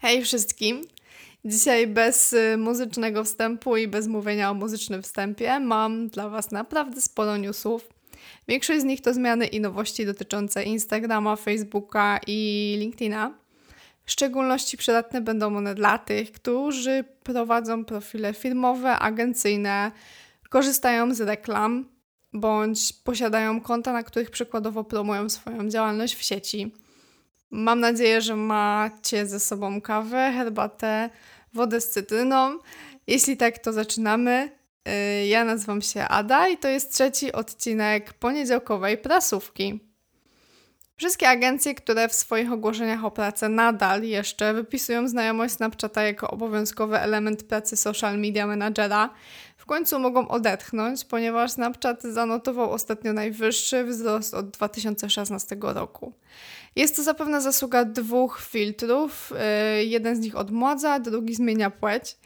Hej wszystkim! Dzisiaj bez y, muzycznego wstępu i bez mówienia o muzycznym wstępie mam dla Was naprawdę sporo newsów. Większość z nich to zmiany i nowości dotyczące Instagrama, Facebooka i LinkedIna. W szczególności przydatne będą one dla tych, którzy prowadzą profile firmowe, agencyjne, korzystają z reklam bądź posiadają konta, na których przykładowo promują swoją działalność w sieci. Mam nadzieję, że macie ze sobą kawę, herbatę, wodę z cytryną. Jeśli tak, to zaczynamy. Y, ja nazywam się Ada i to jest trzeci odcinek poniedziałkowej prasówki. Wszystkie agencje, które w swoich ogłoszeniach o pracę nadal jeszcze wypisują znajomość Snapchata jako obowiązkowy element pracy social media managera, w końcu mogą odetchnąć, ponieważ Snapchat zanotował ostatnio najwyższy wzrost od 2016 roku. Jest to zapewne zasługa dwóch filtrów. Y, jeden z nich odmładza, drugi zmienia płeć.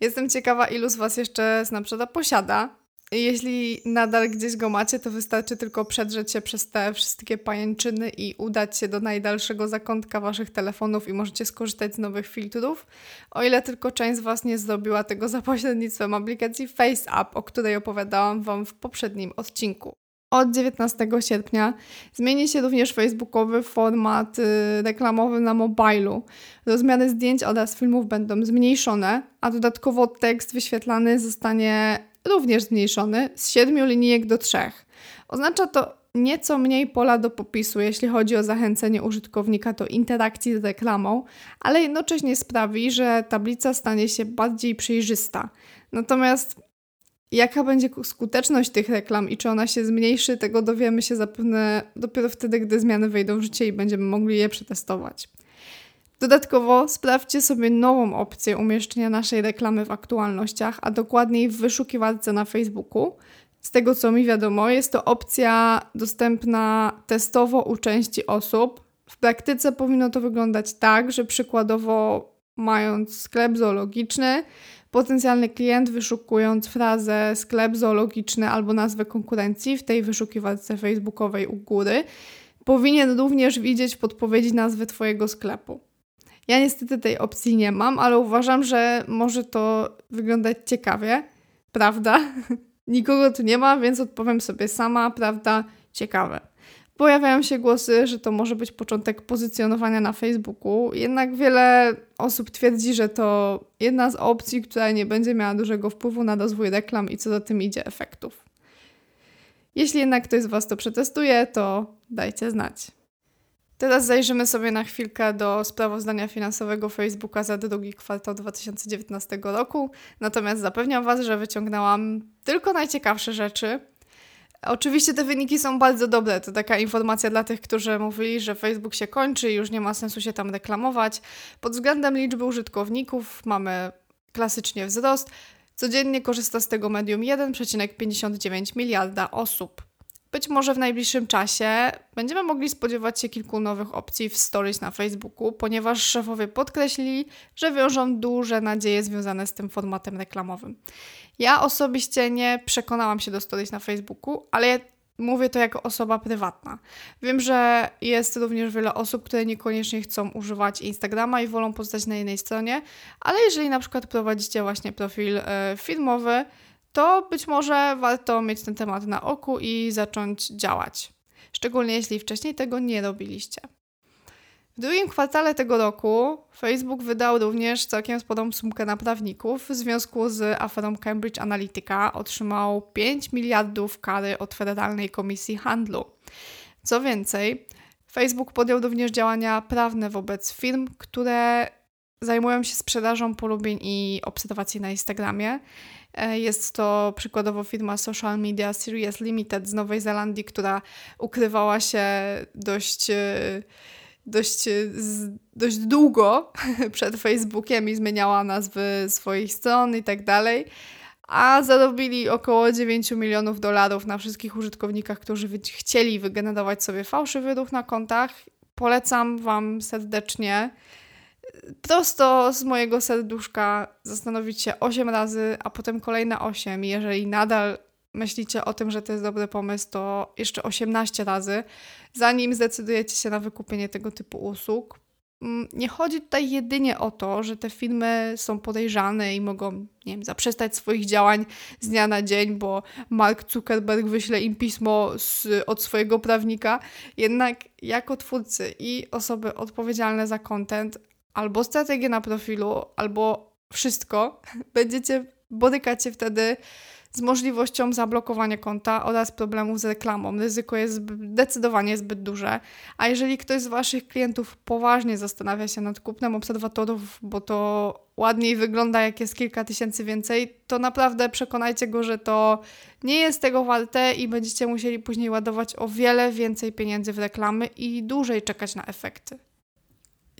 Jestem ciekawa, ilu z Was jeszcze Snapchata posiada. Jeśli nadal gdzieś go macie, to wystarczy tylko przedrzeć się przez te wszystkie pajęczyny i udać się do najdalszego zakątka waszych telefonów i możecie skorzystać z nowych filtrów, o ile tylko część z was nie zrobiła tego za pośrednictwem aplikacji FaceApp, o której opowiadałam wam w poprzednim odcinku. Od 19 sierpnia zmieni się również facebookowy format y, reklamowy na mobilu. Rozmiary zdjęć oraz filmów będą zmniejszone, a dodatkowo tekst wyświetlany zostanie również zmniejszony z 7 linijek do 3. Oznacza to nieco mniej pola do popisu, jeśli chodzi o zachęcenie użytkownika do interakcji z reklamą, ale jednocześnie sprawi, że tablica stanie się bardziej przejrzysta. Natomiast jaka będzie skuteczność tych reklam i czy ona się zmniejszy, tego dowiemy się zapewne dopiero wtedy, gdy zmiany wejdą w życie i będziemy mogli je przetestować. Dodatkowo sprawdźcie sobie nową opcję umieszczenia naszej reklamy w aktualnościach, a dokładniej w wyszukiwarce na Facebooku. Z tego co mi wiadomo, jest to opcja dostępna testowo u części osób. W praktyce powinno to wyglądać tak, że przykładowo mając sklep zoologiczny, potencjalny klient wyszukując frazę sklep zoologiczny albo nazwę konkurencji w tej wyszukiwarce facebookowej u góry, powinien również widzieć podpowiedzi nazwy Twojego sklepu. Ja niestety tej opcji nie mam, ale uważam, że może to wyglądać ciekawie. Prawda? Nikogo tu nie ma, więc odpowiem sobie sama. Prawda? Ciekawe. Pojawiają się głosy, że to może być początek pozycjonowania na Facebooku, jednak wiele osób twierdzi, że to jedna z opcji, która nie będzie miała dużego wpływu na rozwój reklam i co za tym idzie efektów. Jeśli jednak ktoś z Was to przetestuje, to dajcie znać. Teraz zajrzymy sobie na chwilkę do sprawozdania finansowego Facebooka za drugi kwartał 2019 roku. Natomiast zapewniam Was, że wyciągnęłam tylko najciekawsze rzeczy. Oczywiście te wyniki są bardzo dobre. To taka informacja dla tych, którzy mówili, że Facebook się kończy i już nie ma sensu się tam reklamować. Pod względem liczby użytkowników mamy klasycznie wzrost. Codziennie korzysta z tego medium 1,59 miliarda osób. Być może w najbliższym czasie będziemy mogli spodziewać się kilku nowych opcji w stories na Facebooku, ponieważ szefowie podkreślili, że wiążą duże nadzieje związane z tym formatem reklamowym. Ja osobiście nie przekonałam się do stories na Facebooku, ale mówię to jako osoba prywatna. Wiem, że jest również wiele osób, które niekoniecznie chcą używać Instagrama i wolą pozostać na jednej stronie, ale jeżeli na przykład prowadzicie właśnie profil e, filmowy, to być może warto mieć ten temat na oku i zacząć działać. Szczególnie jeśli wcześniej tego nie robiliście. W drugim kwartale tego roku Facebook wydał również całkiem sporą sumkę na prawników w związku z aferą Cambridge Analytica. Otrzymał 5 miliardów kary od Federalnej Komisji Handlu. Co więcej, Facebook podjął również działania prawne wobec firm, które zajmują się sprzedażą polubień i obserwacji na Instagramie. E, jest to przykładowo firma Social Media Series Limited z Nowej Zelandii, która ukrywała się dość e, dość, e, dość długo przed Facebookiem i zmieniała nazwy swoich stron i tak dalej. A zarobili około 9 milionów dolarów na wszystkich użytkownikach, którzy chcieli wygenerować sobie fałszywy ruch na kontach. Polecam Wam serdecznie prosto z mojego serduszka zastanowić się 8 razy, a potem kolejne 8. Jeżeli nadal myślicie o tym, że to jest dobry pomysł, to jeszcze 18 razy, zanim zdecydujecie się na wykupienie tego typu usług. mm, nie chodzi tutaj jedynie o to, że te firmy są podejrzane i mogą, nie wiem, zaprzestać swoich działań z dnia na dzień, bo Mark Zuckerberg wyśle im pismo z, od swojego prawnika. Jednak jako twórcy i osoby odpowiedzialne za content, albo strategię na profilu, albo wszystko, będziecie borykać się wtedy z możliwością zablokowania konta oraz problemów z reklamą. Ryzyko jest zdecydowanie zbyt duże. A jeżeli ktoś z Waszych klientów poważnie zastanawia się nad kupnem obserwatorów, bo to ładniej wygląda, jak jest kilka tysięcy więcej, to naprawdę przekonajcie go, że to nie jest tego warte i będziecie musieli później ładować o wiele więcej pieniędzy w reklamy i dłużej czekać na efekty.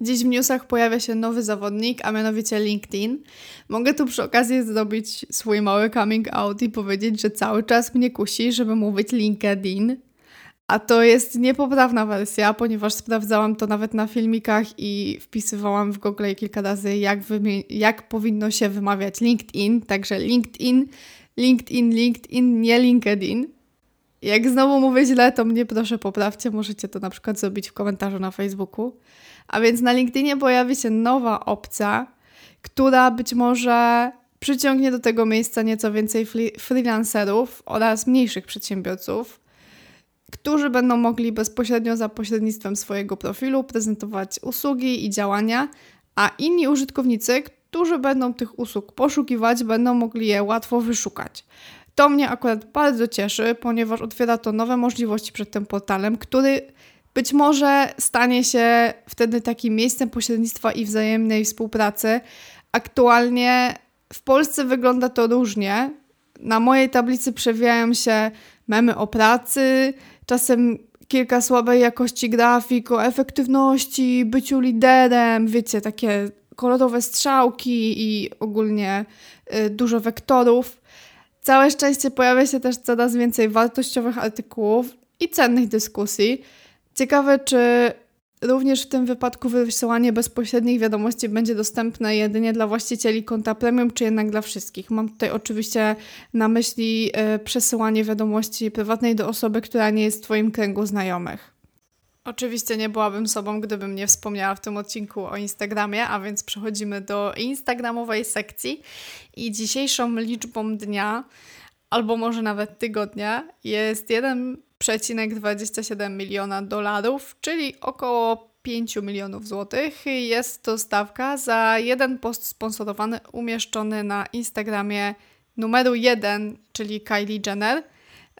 Dziś w newsach pojawia się nowy zawodnik, a mianowicie LinkedIn. Mogę tu przy okazji zrobić swój mały coming out i powiedzieć, że cały czas mnie kusi, żeby mówić LinkedIn. A to jest niepoprawna wersja, ponieważ sprawdzałam to nawet na filmikach i wpisywałam w Google kilka razy, jak, jak powinno się wymawiać LinkedIn. Także LinkedIn, LinkedIn, LinkedIn, nie LinkedIn. Jak znowu mówię źle, to mnie proszę poprawcie. Możecie to na przykład zrobić w komentarzu na Facebooku. A więc na LinkedInie pojawi się nowa opcja, która być może przyciągnie do tego miejsca nieco więcej freelancerów oraz mniejszych przedsiębiorców, którzy będą mogli bezpośrednio za pośrednictwem swojego profilu prezentować usługi i działania, a inni użytkownicy, którzy będą tych usług poszukiwać, będą mogli je łatwo wyszukać. To mnie akurat bardzo cieszy, ponieważ otwiera to nowe możliwości przed tym portalem, który być może stanie się wtedy takim miejscem pośrednictwa i wzajemnej współpracy. Aktualnie w Polsce wygląda to różnie. Na mojej tablicy przewijają się memy o pracy, czasem kilka słabej jakości grafik, o efektywności, byciu liderem, wiecie, takie kolorowe strzałki i ogólnie y, dużo wektorów. Całe szczęście pojawia się też coraz więcej wartościowych artykułów i cennych dyskusji. Ciekawe, czy również w tym wypadku wysyłanie bezpośrednich wiadomości będzie dostępne jedynie dla właścicieli konta premium, czy jednak dla wszystkich. Mam tutaj oczywiście na myśli y, przesyłanie wiadomości prywatnej do osoby, która nie jest w Twoim kręgu znajomych. Oczywiście nie byłabym sobą, gdybym nie wspomniała w tym odcinku o Instagramie, a więc przechodzimy do Instagramowej sekcji. I dzisiejszą liczbą dnia, albo może nawet tygodnia, jest 1,27 miliona dolarów, czyli około 5 milionów złotych. Jest to stawka za jeden post sponsorowany umieszczony na Instagramie numeru 1, czyli Kylie Jenner.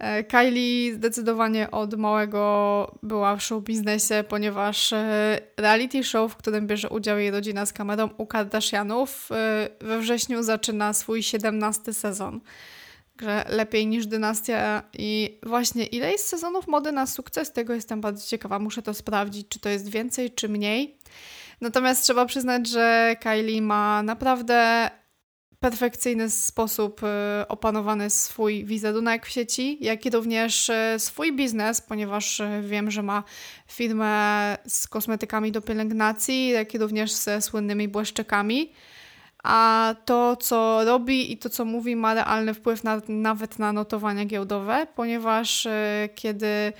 E, Kylie zdecydowanie od małego była w show biznesie, ponieważ e, reality show, w którym bierze udział jej rodzina z kamerą u Kardashianów, e, we wrześniu zaczyna swój 17 sezon. Także lepiej niż dynastia. I właśnie ile jest sezonów mody na sukces? Tego jestem bardzo ciekawa. Muszę to sprawdzić, czy to jest więcej, czy mniej. Natomiast trzeba przyznać, że Kylie ma naprawdę perfekcyjny sposób y, opanowany swój wizerunek w sieci, jak i również y, swój biznes, ponieważ y, wiem, że ma firmę z kosmetykami do pielęgnacji, jak i również ze słynnymi błyszczykami. A to, co robi i to, co mówi, ma realny wpływ na, nawet na notowania giełdowe, ponieważ kiedy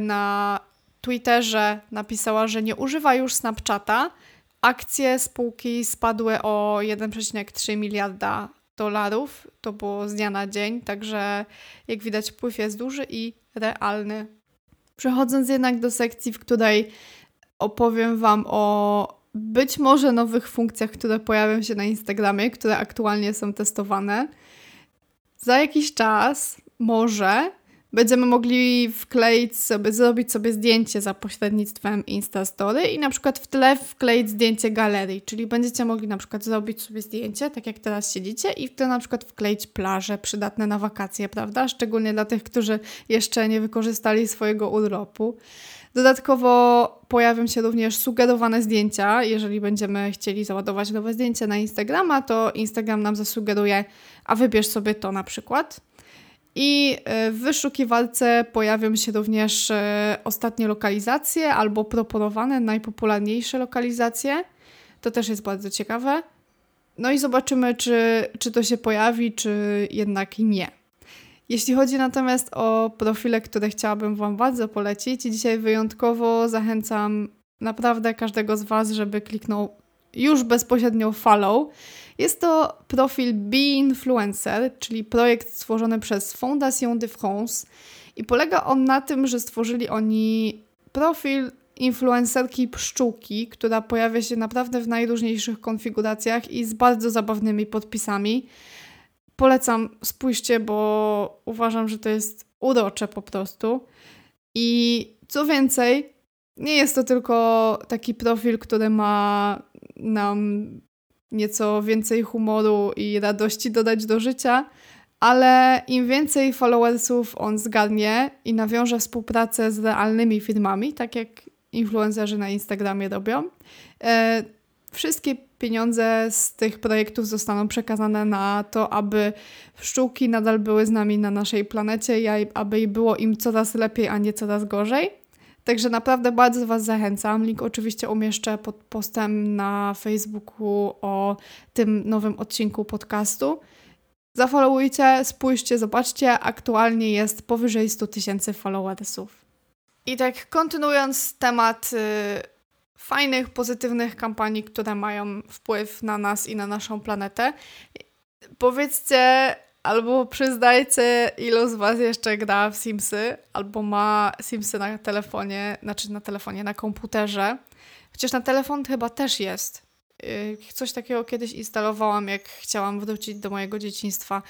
na Twitterze napisała, że nie używa już Snapchata, Akcje spółki spadły o 1,3 miliarda dolarów. To było z dnia na dzień, także jak widać, wpływ jest duży i realny. Przechodząc jednak do sekcji, w której opowiem Wam o być może nowych funkcjach, które pojawią się na Instagramie, które aktualnie są testowane. Za jakiś czas może będziemy mogli wkleić sobie, zrobić sobie zdjęcie za pośrednictwem Instastory i na przykład w tle wkleić zdjęcie galerii, czyli będziecie mogli na przykład zrobić sobie zdjęcie, tak jak teraz siedzicie i w tle na przykład wkleić plaże przydatne na wakacje, prawda? Szczególnie dla tych, którzy jeszcze nie wykorzystali swojego urlopu. Dodatkowo pojawią się również sugerowane zdjęcia. Jeżeli będziemy chcieli załadować nowe zdjęcie na Instagrama, to Instagram nam zasugeruje, a wybierz sobie to na przykład. I e, w wyszukiwarce pojawią się również e, ostatnie lokalizacje albo proponowane najpopularniejsze lokalizacje. To też jest bardzo ciekawe. No i zobaczymy, czy, czy to się pojawi, czy jednak nie. Jeśli chodzi natomiast o profile, które chciałabym Wam bardzo polecić, dzisiaj wyjątkowo zachęcam naprawdę każdego z Was, żeby kliknął już bezpośrednio follow. Jest to profil Be Influencer, czyli projekt stworzony przez Fondation de France i polega on na tym, że stworzyli oni profil influencerki pszczółki, która pojawia się naprawdę w najróżniejszych konfiguracjach i z bardzo zabawnymi podpisami. Polecam, spójrzcie, bo uważam, że to jest urocze po prostu. I co więcej, nie jest to tylko taki profil, który ma nam nieco więcej humoru i radości dodać do życia, ale im więcej followersów on zgarnie i nawiąże współpracę z realnymi firmami, tak jak influencerzy na Instagramie robią, e, wszystkie pieniądze z tych projektów zostaną przekazane na to, aby pszczółki nadal były z nami na naszej planecie i aby było im coraz lepiej, a nie coraz gorzej. Także naprawdę bardzo Was zachęcam. Link oczywiście umieszczę pod postem na Facebooku o tym nowym odcinku podcastu. Zafollowujcie, spójrzcie, zobaczcie. Aktualnie jest powyżej 100 tysięcy followersów. I tak kontynuując temat y, fajnych, pozytywnych kampanii, które mają wpływ na nas i na naszą planetę, powiedzcie albo przyznajcie, ilu z Was jeszcze gra w Simsy, albo ma Simsy na telefonie, znaczy na telefonie, na komputerze. Chociaż na telefon chyba też jest. Y, coś takiego kiedyś instalowałam, jak chciałam wrócić do mojego dzieciństwa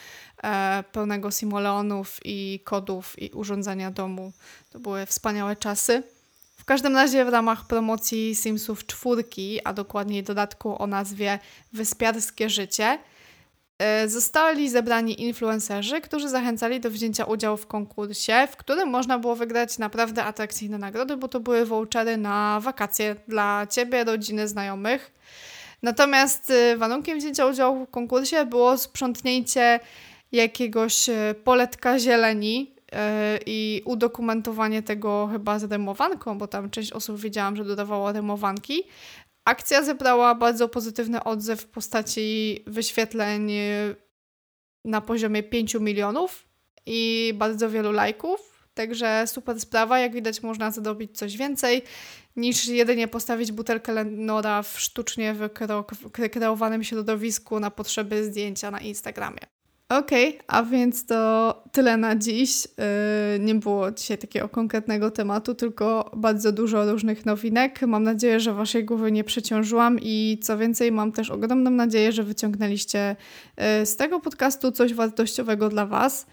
e, pełnego simoleonów i kodów i urządzenia domu. To były wspaniałe czasy. W każdym razie w ramach promocji Simsów czwórki, a dokładniej dodatku o nazwie Wyspiarskie Życie, zostali zebrani influencerzy, którzy zachęcali do wzięcia udziału w konkursie, w którym można było wygrać naprawdę atrakcyjne nagrody, bo to były vouchery na wakacje dla ciebie, rodziny, znajomych. Natomiast y, warunkiem wzięcia udziału w konkursie było sprzątnięcie jakiegoś y, poletka zieleni i udokumentowanie tego chyba z remowanką, bo tam część osób wiedziałam, że dodawała remowanki. Akcja zebrała bardzo pozytywny odzew w postaci wyświetleń na poziomie 5 milionów i bardzo wielu lajków. Także super sprawa. Jak widać, można zrobić coś więcej niż jedynie postawić butelkę Lenora w sztucznie wykreowanym środowisku na potrzeby zdjęcia na Instagramie. Okej, okay, a więc to tyle na dziś. Yy, nie było dzisiaj takiego konkretnego tematu, tylko bardzo dużo różnych nowinek. Mam nadzieję, że Waszej głowy nie przeciążyłam i co więcej, mam też ogromną nadzieję, że wyciągnęliście yy, z tego podcastu coś wartościowego dla Was.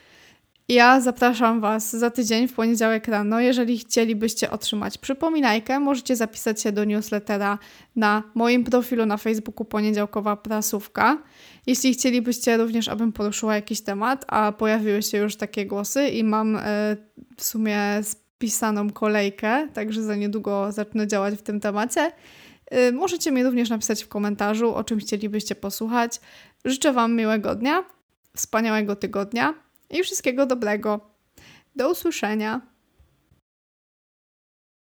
Ja zapraszam Was za tydzień w poniedziałek rano. Jeżeli chcielibyście otrzymać przypominajkę, możecie zapisać się do newslettera na moim profilu na Facebooku Poniedziałkowa Prasówka. Jeśli chcielibyście również, abym poruszyła jakiś temat, a pojawiły się już takie głosy i mam y, w sumie spisaną kolejkę, także za niedługo zacznę działać w tym temacie, y, możecie mi również napisać w komentarzu, o czym chcielibyście posłuchać. Życzę Wam miłego dnia, wspaniałego tygodnia i wszystkiego dobrego. Do usłyszenia.